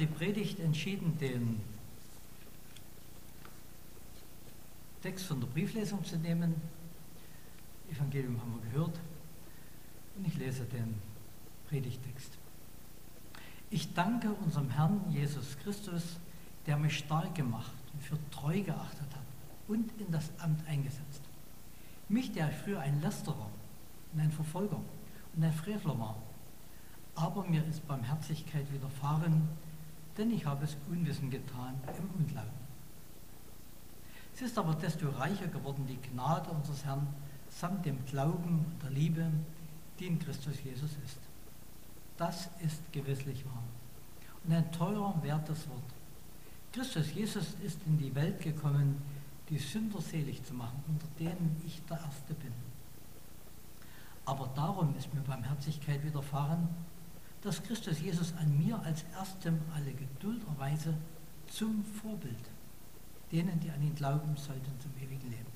die Predigt entschieden, den Text von der Brieflesung zu nehmen. Evangelium haben wir gehört. Und ich lese den Predigtext. Ich danke unserem Herrn Jesus Christus, der mich stark gemacht und für treu geachtet hat und in das Amt eingesetzt. Mich, der früher ein Lästerer und ein Verfolger und ein Frevler war, aber mir ist Barmherzigkeit widerfahren, denn ich habe es unwissend getan im Unglauben. Es ist aber desto reicher geworden die Gnade unseres Herrn samt dem Glauben und der Liebe, die in Christus Jesus ist. Das ist gewisslich wahr. Und ein teurer, wertes Wort. Christus Jesus ist in die Welt gekommen, die Sünder selig zu machen, unter denen ich der Erste bin. Aber darum ist mir Barmherzigkeit widerfahren, dass Christus Jesus an mir als erstem alle Geduld erweise zum Vorbild, denen, die an ihn glauben sollten, zum ewigen Leben.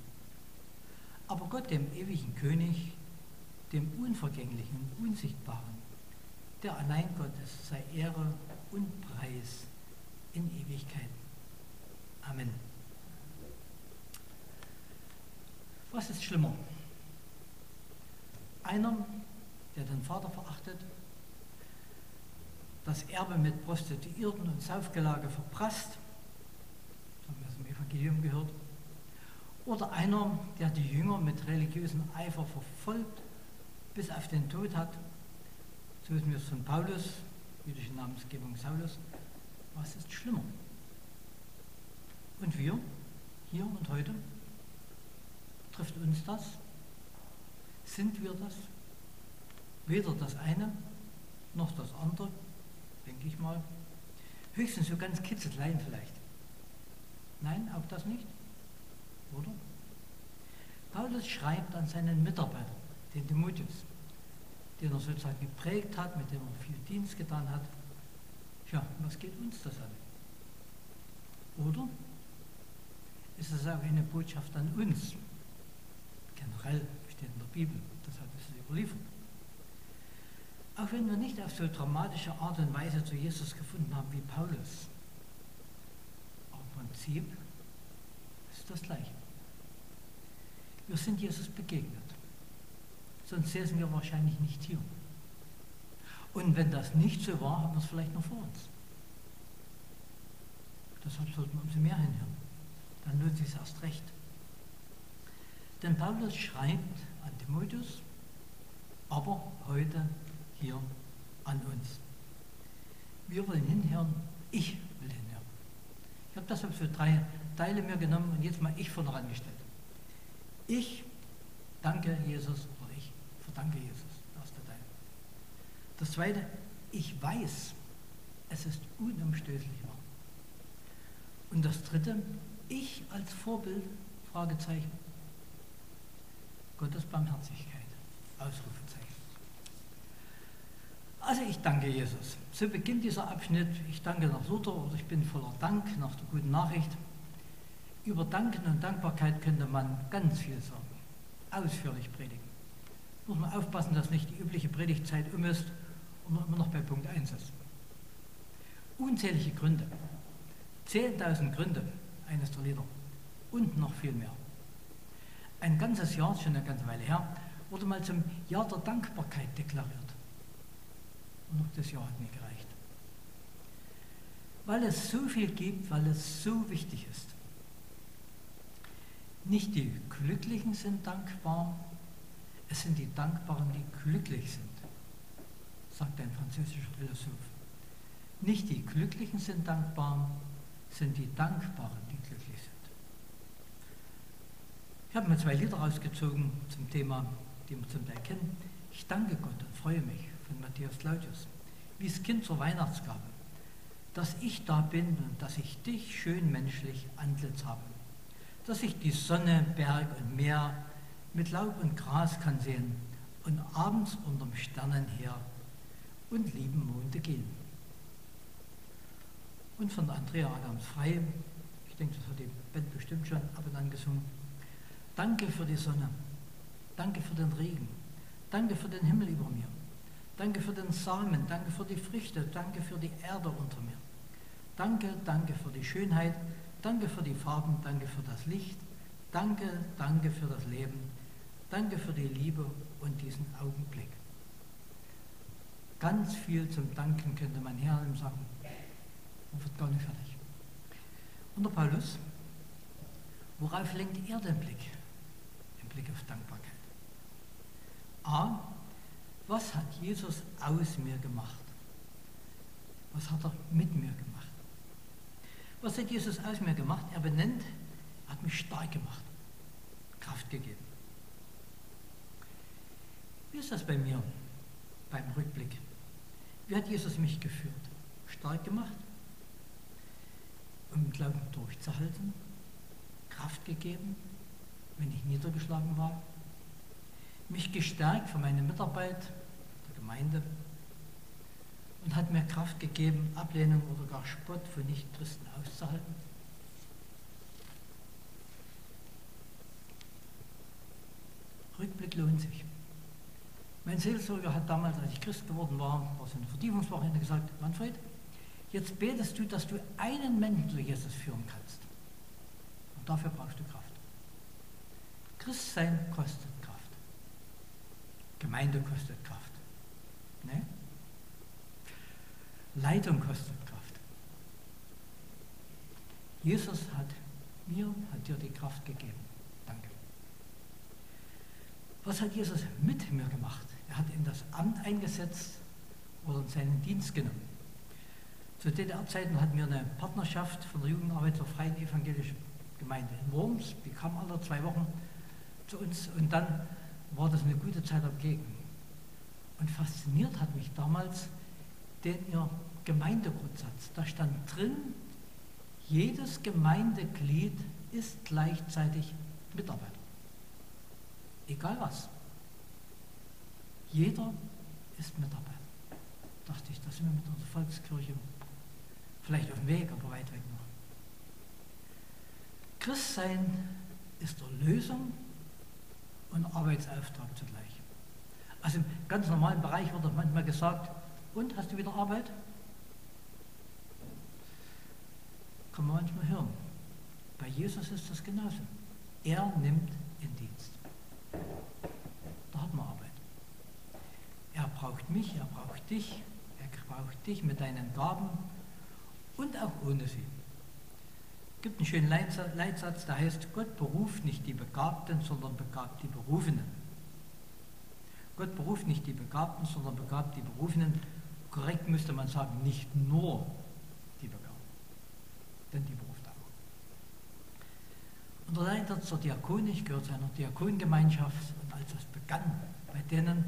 Aber Gott, dem ewigen König, dem Unvergänglichen Unsichtbaren, der allein Gottes, sei Ehre und Preis in Ewigkeit. Amen. Was ist schlimmer? Einer, der den Vater verachtet das Erbe mit Prostituierten und Saufgelage verprasst, das haben wir aus dem Evangelium gehört, oder einer, der die Jünger mit religiösem Eifer verfolgt, bis auf den Tod hat, so wissen wir es von Paulus, jüdische Namensgebung Saulus, was ist schlimmer? Und wir, hier und heute, trifft uns das? Sind wir das? Weder das eine noch das andere denke ich mal. Höchstens so ganz kitzelein vielleicht. Nein, auch das nicht? Oder? Paulus schreibt an seinen Mitarbeiter, den Timotheus, den er sozusagen geprägt hat, mit dem er viel Dienst getan hat. Tja, was geht uns das an? Oder ist es auch eine Botschaft an uns? Generell steht in der Bibel, deshalb ist es überliefert. Auch wenn wir nicht auf so dramatische Art und Weise zu Jesus gefunden haben wie Paulus. Aber im Prinzip ist das gleiche. Wir sind Jesus begegnet. Sonst säßen wir wahrscheinlich nicht hier. Und wenn das nicht so war, haben wir es vielleicht noch vor uns. Deshalb sollten wir umso mehr hinhören. Dann lohnt sich erst recht. Denn Paulus schreibt an Timotheus, aber heute hier an uns. Wir wollen hinhören, ich will hinhören. Ich habe das für drei Teile mir genommen und jetzt mal ich vorne angestellt. Ich danke Jesus oder ich verdanke Jesus, das ist der Teil. Das zweite, ich weiß, es ist unumstößlich wahr. Und das dritte, ich als Vorbild, Fragezeichen, Gottes Barmherzigkeit, Ausrufezeichen. Also ich danke Jesus. So beginnt dieser Abschnitt. Ich danke nach Luther oder ich bin voller Dank nach der guten Nachricht. Über Danken und Dankbarkeit könnte man ganz viel sagen, ausführlich predigen. Muss man aufpassen, dass nicht die übliche Predigtzeit um ist und man immer noch bei Punkt 1 ist. Unzählige Gründe, 10.000 Gründe, eines der Lieder und noch viel mehr. Ein ganzes Jahr, schon eine ganze Weile her, wurde mal zum Jahr der Dankbarkeit deklariert. Das Jahr hat mir gereicht. Weil es so viel gibt, weil es so wichtig ist. Nicht die Glücklichen sind dankbar, es sind die Dankbaren, die glücklich sind, sagt ein französischer Philosoph. Nicht die Glücklichen sind dankbar, sind die Dankbaren, die glücklich sind. Ich habe mir zwei Lieder rausgezogen zum Thema, die wir zum Teil kennen. Ich danke Gott und freue mich von Matthias Claudius, wie das Kind zur Weihnachtsgabe, dass ich da bin und dass ich dich schön menschlich Antlitz habe, dass ich die Sonne, Berg und Meer mit Laub und Gras kann sehen und abends unterm Sternenheer und lieben Monde gehen. Und von Andrea Adams Frei, ich denke, das hat die Band bestimmt schon ab und an gesungen, danke für die Sonne, danke für den Regen, danke für den Himmel über mir, Danke für den Samen, danke für die Früchte, danke für die Erde unter mir. Danke, danke für die Schönheit, danke für die Farben, danke für das Licht, danke, danke für das Leben, danke für die Liebe und diesen Augenblick. Ganz viel zum Danken könnte man Herrn sagen. Man wird gar nicht fertig. Und der Paulus, worauf lenkt er den Blick? Den Blick auf Dankbarkeit. A, was hat Jesus aus mir gemacht? Was hat er mit mir gemacht? Was hat Jesus aus mir gemacht? Er benennt, hat mich stark gemacht, Kraft gegeben. Wie ist das bei mir beim Rückblick? Wie hat Jesus mich geführt? Stark gemacht, um Glauben durchzuhalten, Kraft gegeben, wenn ich niedergeschlagen war, mich gestärkt für meine Mitarbeit der Gemeinde und hat mir Kraft gegeben, Ablehnung oder gar Spott von Nichtchristen auszuhalten. Rückblick lohnt sich. Mein Seelsorger hat damals, als ich Christ geworden war, war es eine Vertiefungswochenende gesagt, Manfred, jetzt betest du, dass du einen Menschen zu Jesus führen kannst. Und dafür brauchst du Kraft. Christsein kostet Kraft. Gemeinde kostet Kraft. Ne? Leitung kostet Kraft. Jesus hat mir, hat dir die Kraft gegeben. Danke. Was hat Jesus mit mir gemacht? Er hat in das Amt eingesetzt oder in seinen Dienst genommen. Zu DDR-Zeiten hatten wir eine Partnerschaft von der Jugendarbeit zur Freien Evangelischen Gemeinde in Worms. Die kam alle zwei Wochen zu uns und dann war das eine gute Zeit abgegen. Und fasziniert hat mich damals den ihr Gemeindegrundsatz. Da stand drin, jedes Gemeindeglied ist gleichzeitig Mitarbeiter. Egal was. Jeder ist Mitarbeiter. Dachte ich, da sind wir mit unserer Volkskirche vielleicht auf dem Weg, aber weit weg noch. Christsein ist der Lösung und Arbeitsauftrag zugleich. Also im ganz normalen Bereich wird manchmal gesagt, und hast du wieder Arbeit? Kann man manchmal hören. Bei Jesus ist das genauso. Er nimmt in Dienst. Da hat man Arbeit. Er braucht mich, er braucht dich, er braucht dich mit deinen Gaben und auch ohne sie. Es gibt einen schönen Leitsatz, der heißt, Gott beruft nicht die Begabten, sondern begabt die Berufenen. Gott beruft nicht die Begabten, sondern begabt die Berufenen. Korrekt müsste man sagen, nicht nur die Begabten, denn die beruft auch. Und der Leiter zur Diakonie, ich gehöre zu einer Diakongemeinschaft, und als das begann, bei denen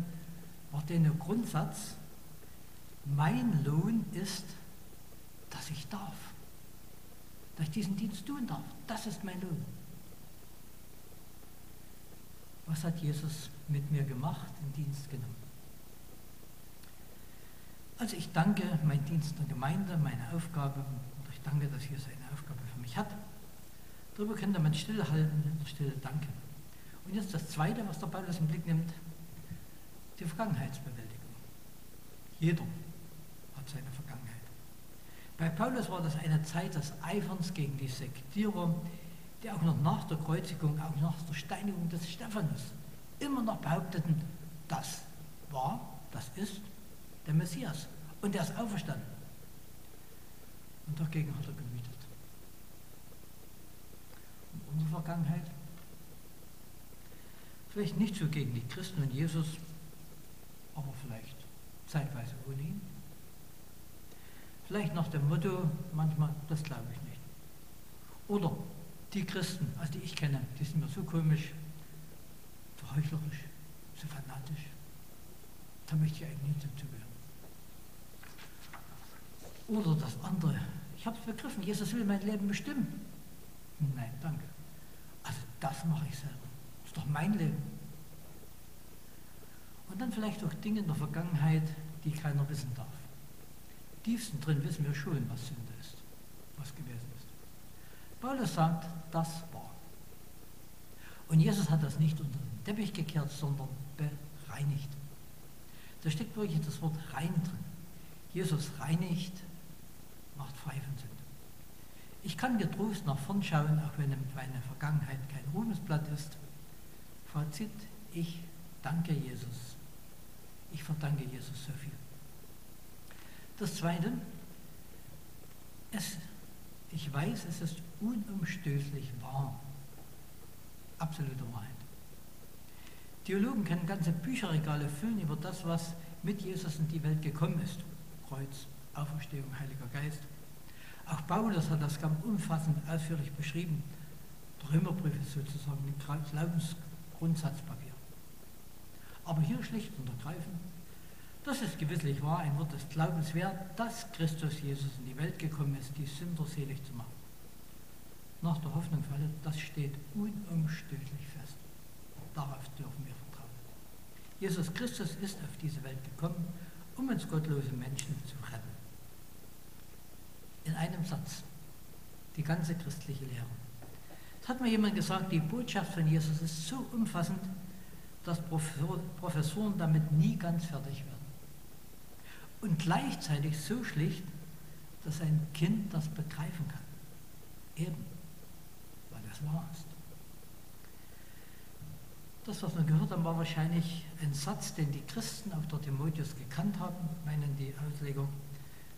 war der Grundsatz, mein Lohn ist, dass ich darf, dass ich diesen Dienst tun darf. Das ist mein Lohn. Was hat Jesus mit mir gemacht, den Dienst genommen? Also ich danke mein Dienst der Gemeinde, meine Aufgabe, und ich danke, dass Jesus eine Aufgabe für mich hat. Darüber könnte man stillhalten, der Stille danken. Und jetzt das Zweite, was der Paulus im Blick nimmt, die Vergangenheitsbewältigung. Jeder hat seine Vergangenheit. Bei Paulus war das eine Zeit des Eiferns gegen die Sektierer, die auch noch nach der Kreuzigung, auch nach der Steinigung des Stephanus immer noch behaupteten, das war, das ist der Messias. Und er ist auferstanden. Und dagegen hat er gemütet. Und unsere Vergangenheit? Vielleicht nicht so gegen die Christen und Jesus, aber vielleicht zeitweise ohne ihn. Vielleicht nach dem Motto, manchmal, das glaube ich nicht. Oder die Christen, also die ich kenne, die sind mir so komisch, so heuchlerisch, so fanatisch. Da möchte ich eigentlich nicht dazugehören. Oder das andere, ich habe es begriffen, Jesus will mein Leben bestimmen. Nein, danke. Also das mache ich selber. Das ist doch mein Leben. Und dann vielleicht auch Dinge in der Vergangenheit, die keiner wissen darf. Tiefsten drin wissen wir schon, was Sünde ist, was gewesen ist. Paulus sagt, das war. Und Jesus hat das nicht unter den Teppich gekehrt, sondern bereinigt. Da steckt wirklich das Wort rein drin. Jesus reinigt, macht frei von Sünde. Ich kann getrost nach vorn schauen, auch wenn meine Vergangenheit kein Ruhmesblatt ist. Fazit, ich danke Jesus. Ich verdanke Jesus so viel. Das Zweite, es, ich weiß, es ist unumstößlich wahr. Absolute Wahrheit. Theologen können ganze Bücherregale füllen über das, was mit Jesus in die Welt gekommen ist. Kreuz, Auferstehung, Heiliger Geist. Auch Paulus hat das ganz umfassend ausführlich beschrieben. Der Römerbrief ist sozusagen ein Glaubensgrundsatzpapier. Aber hier schlicht und ergreifend, das ist gewisslich wahr, ein Wort des Glaubens wert, dass Christus Jesus in die Welt gekommen ist, die Sünder selig zu machen. Nach der Hoffnung für alle, das steht unumstößlich fest. Darauf dürfen wir vertrauen. Jesus Christus ist auf diese Welt gekommen, um uns gottlose Menschen zu retten. In einem Satz die ganze christliche Lehre. Es hat mir jemand gesagt, die Botschaft von Jesus ist so umfassend, dass Professoren damit nie ganz fertig werden. Und gleichzeitig so schlicht, dass ein Kind das begreifen kann. Eben, weil es wahr ist. Das, was wir gehört haben, war wahrscheinlich ein Satz, den die Christen auf der Timotheus gekannt haben, meinen die Auslegung.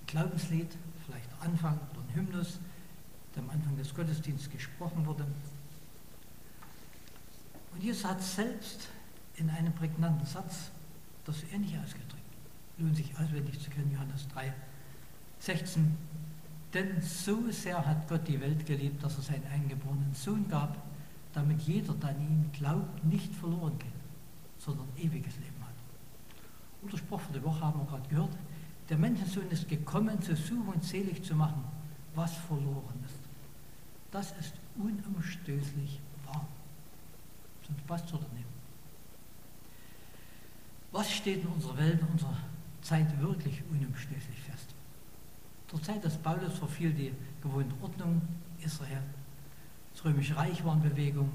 Glaubenslied, vielleicht Anfang oder ein Hymnus, der am Anfang des Gottesdienstes gesprochen wurde. Und Jesus hat selbst in einem prägnanten Satz das ähnlich ausgedrückt. Lohnt sich auswendig zu können, Johannes 3, 16. Denn so sehr hat Gott die Welt geliebt, dass er seinen eingeborenen Sohn gab, damit jeder, der an ihn glaubt, nicht verloren geht, sondern ewiges Leben hat. Und der Spruch für die Woche haben wir gerade gehört. Der Menschensohn ist gekommen, zu suchen und selig zu machen, was verloren ist. Das ist unumstößlich wahr. Sonst passt es oder nicht. Was steht in unserer Welt, in unserer Zeit wirklich unumstößlich fest? Zur Zeit des Paulus verfiel die gewohnte Ordnung Israel das Römische Reich war in Bewegung,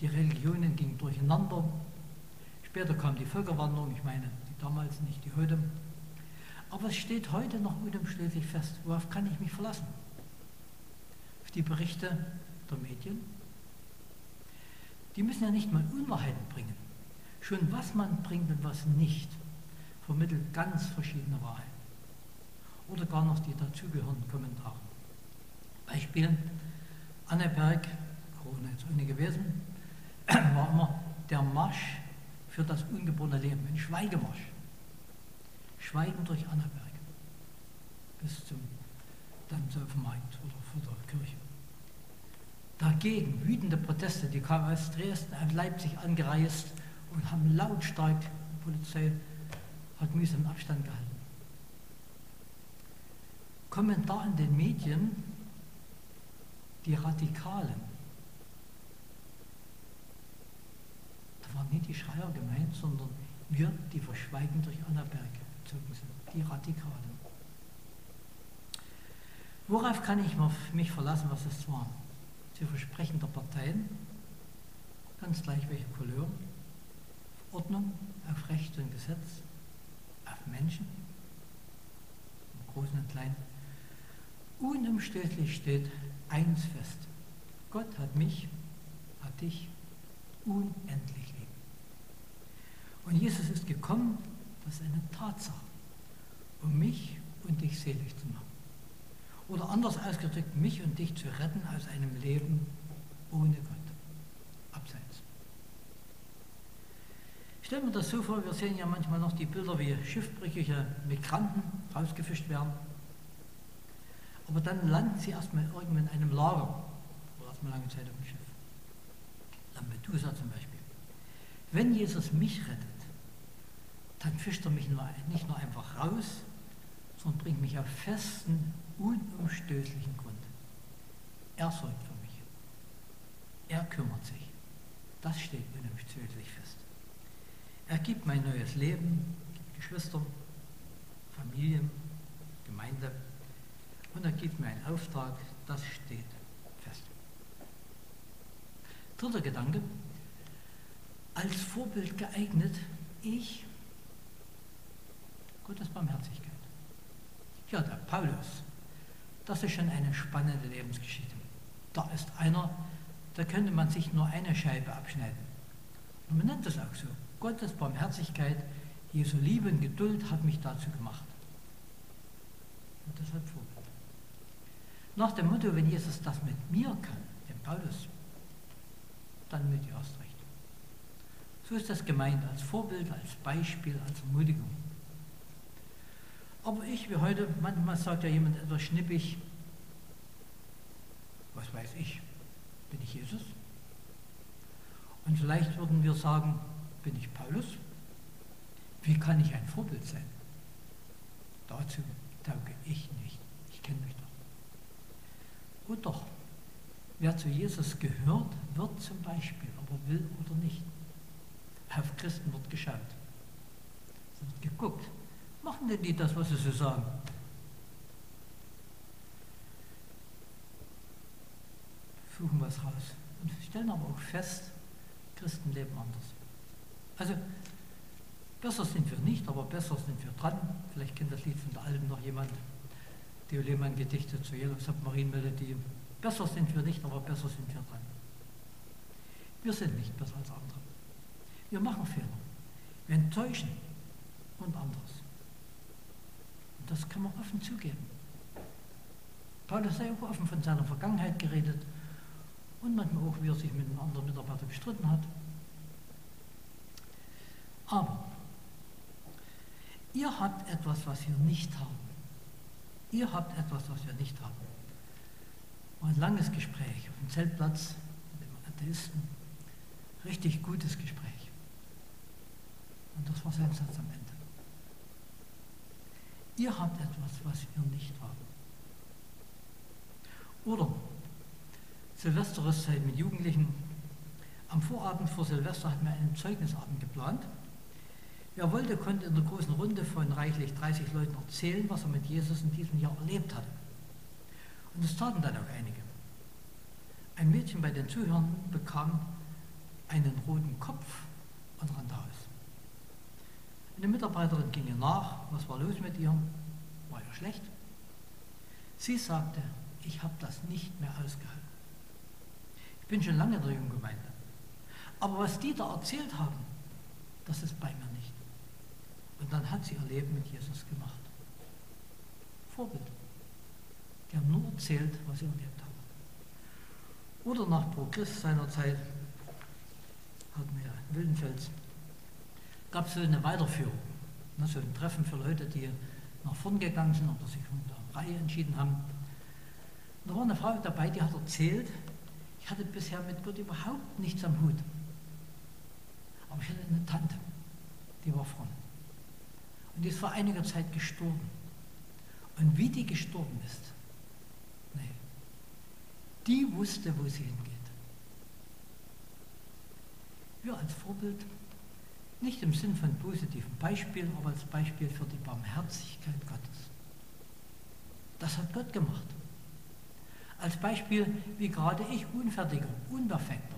die Religionen gingen durcheinander. Später kam die Völkerwanderung, ich meine die damals, nicht die heute. Aber es steht heute noch unumstößlich fest. Worauf kann ich mich verlassen? Auf die Berichte der Medien? Die müssen ja nicht mal Unwahrheiten bringen. Schon was man bringt und was nicht, vermittelt ganz verschiedene Wahrheiten. Oder gar noch die dazugehörenden Kommentare. Beispiel, Anneberg, Corona jetzt ohne gewesen, war immer der Marsch für das ungeborene Leben, ein Schweigemarsch. Schweigen durch Anneberg bis zum Markt oder vor der Kirche. Dagegen wütende Proteste, die kamen aus Dresden und Leipzig angereist und haben lautstark, die Polizei hat mühsam Abstand gehalten. Kommentar in den Medien die Radikalen. Da waren nicht die Schreier gemeint, sondern wir, die verschweigen durch Annaberg gezogen sind, die Radikalen. Worauf kann ich mich verlassen, was es war? Sie Versprechen der Parteien, ganz gleich welche Couleur, Ordnung, auf Recht und Gesetz, Menschen, im Großen und Kleinen. Unumstößlich steht, eins fest. Gott hat mich, hat dich unendlich lieb. Und Jesus ist gekommen, das ist eine Tatsache, um mich und dich selig zu machen. Oder anders ausgedrückt, mich und dich zu retten aus einem Leben ohne Gott, Stellen wir das so vor, wir sehen ja manchmal noch die Bilder, wie schiffbrüchige Migranten rausgefischt werden aber dann landen sie erstmal irgendwo in einem Lager oder erstmal lange Zeit auf dem Schiff. Lampedusa zum Beispiel. Wenn Jesus mich rettet, dann fischt er mich nicht nur einfach raus, sondern bringt mich auf festen, unumstößlichen Grund. Er sorgt für mich. Er kümmert sich. Das steht unumstößlich fest. Er gibt mein neues Leben, Geschwister, Familien, Gemeinde, und er gibt mir einen Auftrag, das steht fest. Dritter Gedanke, als Vorbild geeignet, ich, Gottes Barmherzigkeit. Ja, der Paulus, Das ist schon eine spannende Lebensgeschichte. Da ist einer, da könnte man sich nur eine Scheibe abschneiden. Und man nennt das auch so. Gottes Barmherzigkeit, Jesu Liebe und Geduld hat mich dazu gemacht. Und deshalb Vorbild. Nach dem Motto, wenn Jesus das mit mir kann, dem Paulus, dann mit dir erst recht. So ist das gemeint, als Vorbild, als Beispiel, als Ermutigung. Aber ich, wie heute, manchmal sagt ja jemand etwas schnippig, was weiß ich, bin ich Jesus? Und vielleicht würden wir sagen, bin ich Paulus? Wie kann ich ein Vorbild sein? Dazu tauge ich nicht. Ich kenne mich doch. Und doch, wer zu Jesus gehört, wird zum Beispiel, ob er will oder nicht. Auf Christen wird geschaut. Es wird geguckt. Machen denn die das, was sie so sagen? Suchen was raus. Und stellen aber auch fest, Christen leben anders. Also, besser sind wir nicht, aber besser sind wir dran. Vielleicht kennt das Lied von der Alten noch jemand. Theo Lehmann Gedichte zur Yellow Submarine Melodie. Besser sind wir nicht, aber besser sind wir dran. Wir sind nicht besser als andere. Wir machen Fehler. Wir enttäuschen und anderes. Und das kann man offen zugeben. Paulus hat auch offen von seiner Vergangenheit geredet und manchmal auch, wie er sich mit einem anderen Mitarbeiter gestritten hat. Aber ihr habt etwas, was wir nicht haben. Ihr habt etwas, was wir nicht haben. Ein langes Gespräch auf dem Zeltplatz mit dem Atheisten. Richtig gutes Gespräch. Und das war sein Satz am Ende. Ihr habt etwas, was wir nicht haben. Oder Silvesterzeit mit Jugendlichen. Am Vorabend vor Silvester hatten wir einen Zeugnisabend geplant. Wer wollte, konnte in der großen Runde von reichlich 30 Leuten erzählen, was er mit Jesus in diesem Jahr erlebt hatte. Und das taten dann auch einige. Ein Mädchen bei den Zuhörern bekam einen roten Kopf und rannte aus. Eine Mitarbeiterin ging ihr nach, was war los mit ihr? War ihr schlecht? Sie sagte, ich habe das nicht mehr ausgehalten. Ich bin schon lange in der Junggemeinde. Aber was die da erzählt haben, das ist bei mir. Und dann hat sie ihr Leben mit Jesus gemacht. Vorbild. Die haben nur erzählt, was sie erlebt haben. Oder nach Pro Christ seiner Zeit hatten wir in Wildenfels gab es so eine Weiterführung, ne, so ein Treffen für Leute, die nach vorn gegangen sind oder sich von der Reihe entschieden haben. Und da war eine Frau dabei, die hat erzählt, ich hatte bisher mit Gott überhaupt nichts am Hut. Aber ich hatte eine Tante, die war fromm. Und die ist vor einiger Zeit gestorben. Und wie die gestorben ist, nee, die wusste, wo sie hingeht. Wir als Vorbild nicht im Sinn von positiven Beispielen, aber als Beispiel für die Barmherzigkeit Gottes. Das hat Gott gemacht. Als Beispiel, wie gerade ich, unfertiger, unperfekter,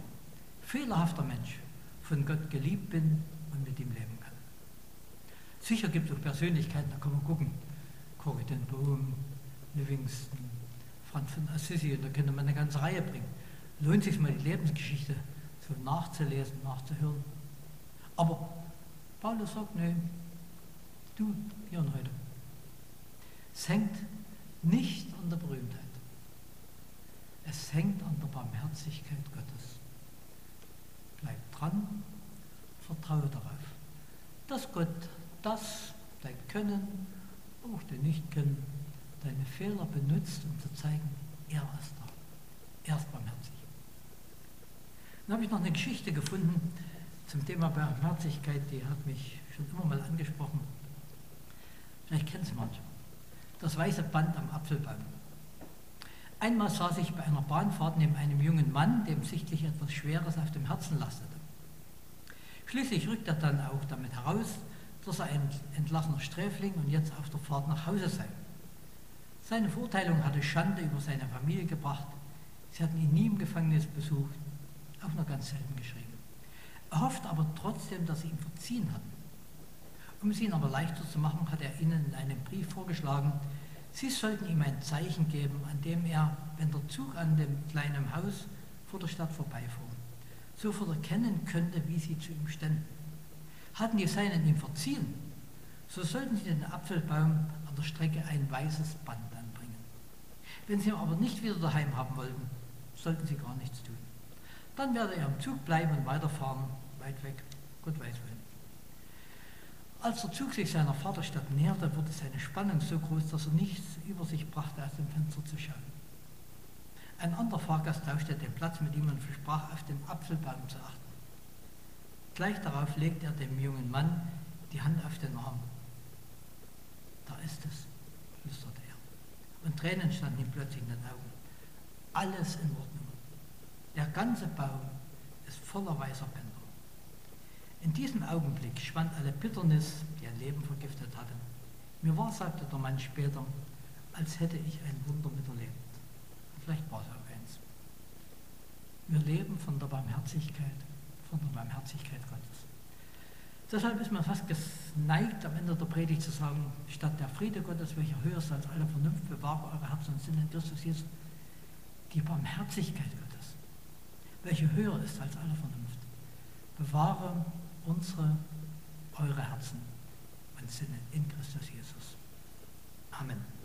fehlerhafter Mensch, von Gott geliebt bin und mit ihm leben. Sicher gibt es auch Persönlichkeiten, da kann man gucken. Corrie ten Boom, Livingston, Franz von Assisi, und da könnte man eine ganze Reihe bringen. Lohnt sich mal die Lebensgeschichte so nachzulesen, nachzuhören. Aber Paulus sagt, nee, du, hier und heute. Es hängt nicht an der Berühmtheit. Es hängt an der Barmherzigkeit Gottes. Bleib dran, vertraue darauf, dass Gott das, dein Können, auch dein Nicht-Können, deine Fehler benutzt, um zu zeigen, er ist da. Er ist barmherzig. Dann habe ich noch eine Geschichte gefunden, zum Thema Barmherzigkeit, die hat mich schon immer mal angesprochen. Vielleicht kennt es manche. Das weiße Band am Apfelbaum. Einmal saß ich bei einer Bahnfahrt neben einem jungen Mann, dem sichtlich etwas Schweres auf dem Herzen lastete. Schließlich rückte er dann auch damit heraus, dass er ein entlassener Sträfling und jetzt auf der Fahrt nach Hause sei. Seine Verurteilung hatte Schande über seine Familie gebracht. Sie hatten ihn nie im Gefängnis besucht, auch nur ganz selten geschrieben. Er hofft aber trotzdem, dass sie ihm verziehen hatten. Um es ihnen aber leichter zu machen, hat er ihnen in einem Brief vorgeschlagen, Sie sollten ihm ein Zeichen geben, an dem er, wenn der Zug an dem kleinen Haus vor der Stadt vorbeifuhr, sofort erkennen könnte, wie sie zu ihm ständen. Hatten die Seinen ihm verziehen, so sollten sie den Apfelbaum an der Strecke ein weißes Band anbringen. Wenn sie ihn aber nicht wieder daheim haben wollten, sollten sie gar nichts tun. Dann werde er im Zug bleiben und weiterfahren, weit weg, Gott weiß wohin. Als der Zug sich seiner Vaterstadt näherte, wurde seine Spannung so groß, dass er nichts über sich brachte, aus dem Fenster zu schauen. Ein anderer Fahrgast tauschte den Platz mit ihm und versprach, auf den Apfelbaum zu achten. Gleich darauf legte er dem jungen Mann die Hand auf den Arm. Da ist es, flüsterte er. Und Tränen standen ihm plötzlich in den Augen. Alles in Ordnung. Der ganze Baum ist voller weißer Bänder. In diesem Augenblick schwand alle Bitternis, die ein Leben vergiftet hatte. Mir war, sagte der Mann später, als hätte ich ein Wunder miterlebt. Vielleicht war es auch eins. Wir leben von der Barmherzigkeit, von der Barmherzigkeit Gottes. Deshalb ist man fast geneigt, am Ende der Predigt zu sagen, statt der Friede Gottes, welcher höher ist als alle Vernunft, bewahre eure Herzen und Sinne in Christus Jesus, die Barmherzigkeit Gottes, welche höher ist als alle Vernunft, bewahre unsere, eure Herzen und Sinne in Christus Jesus. Amen.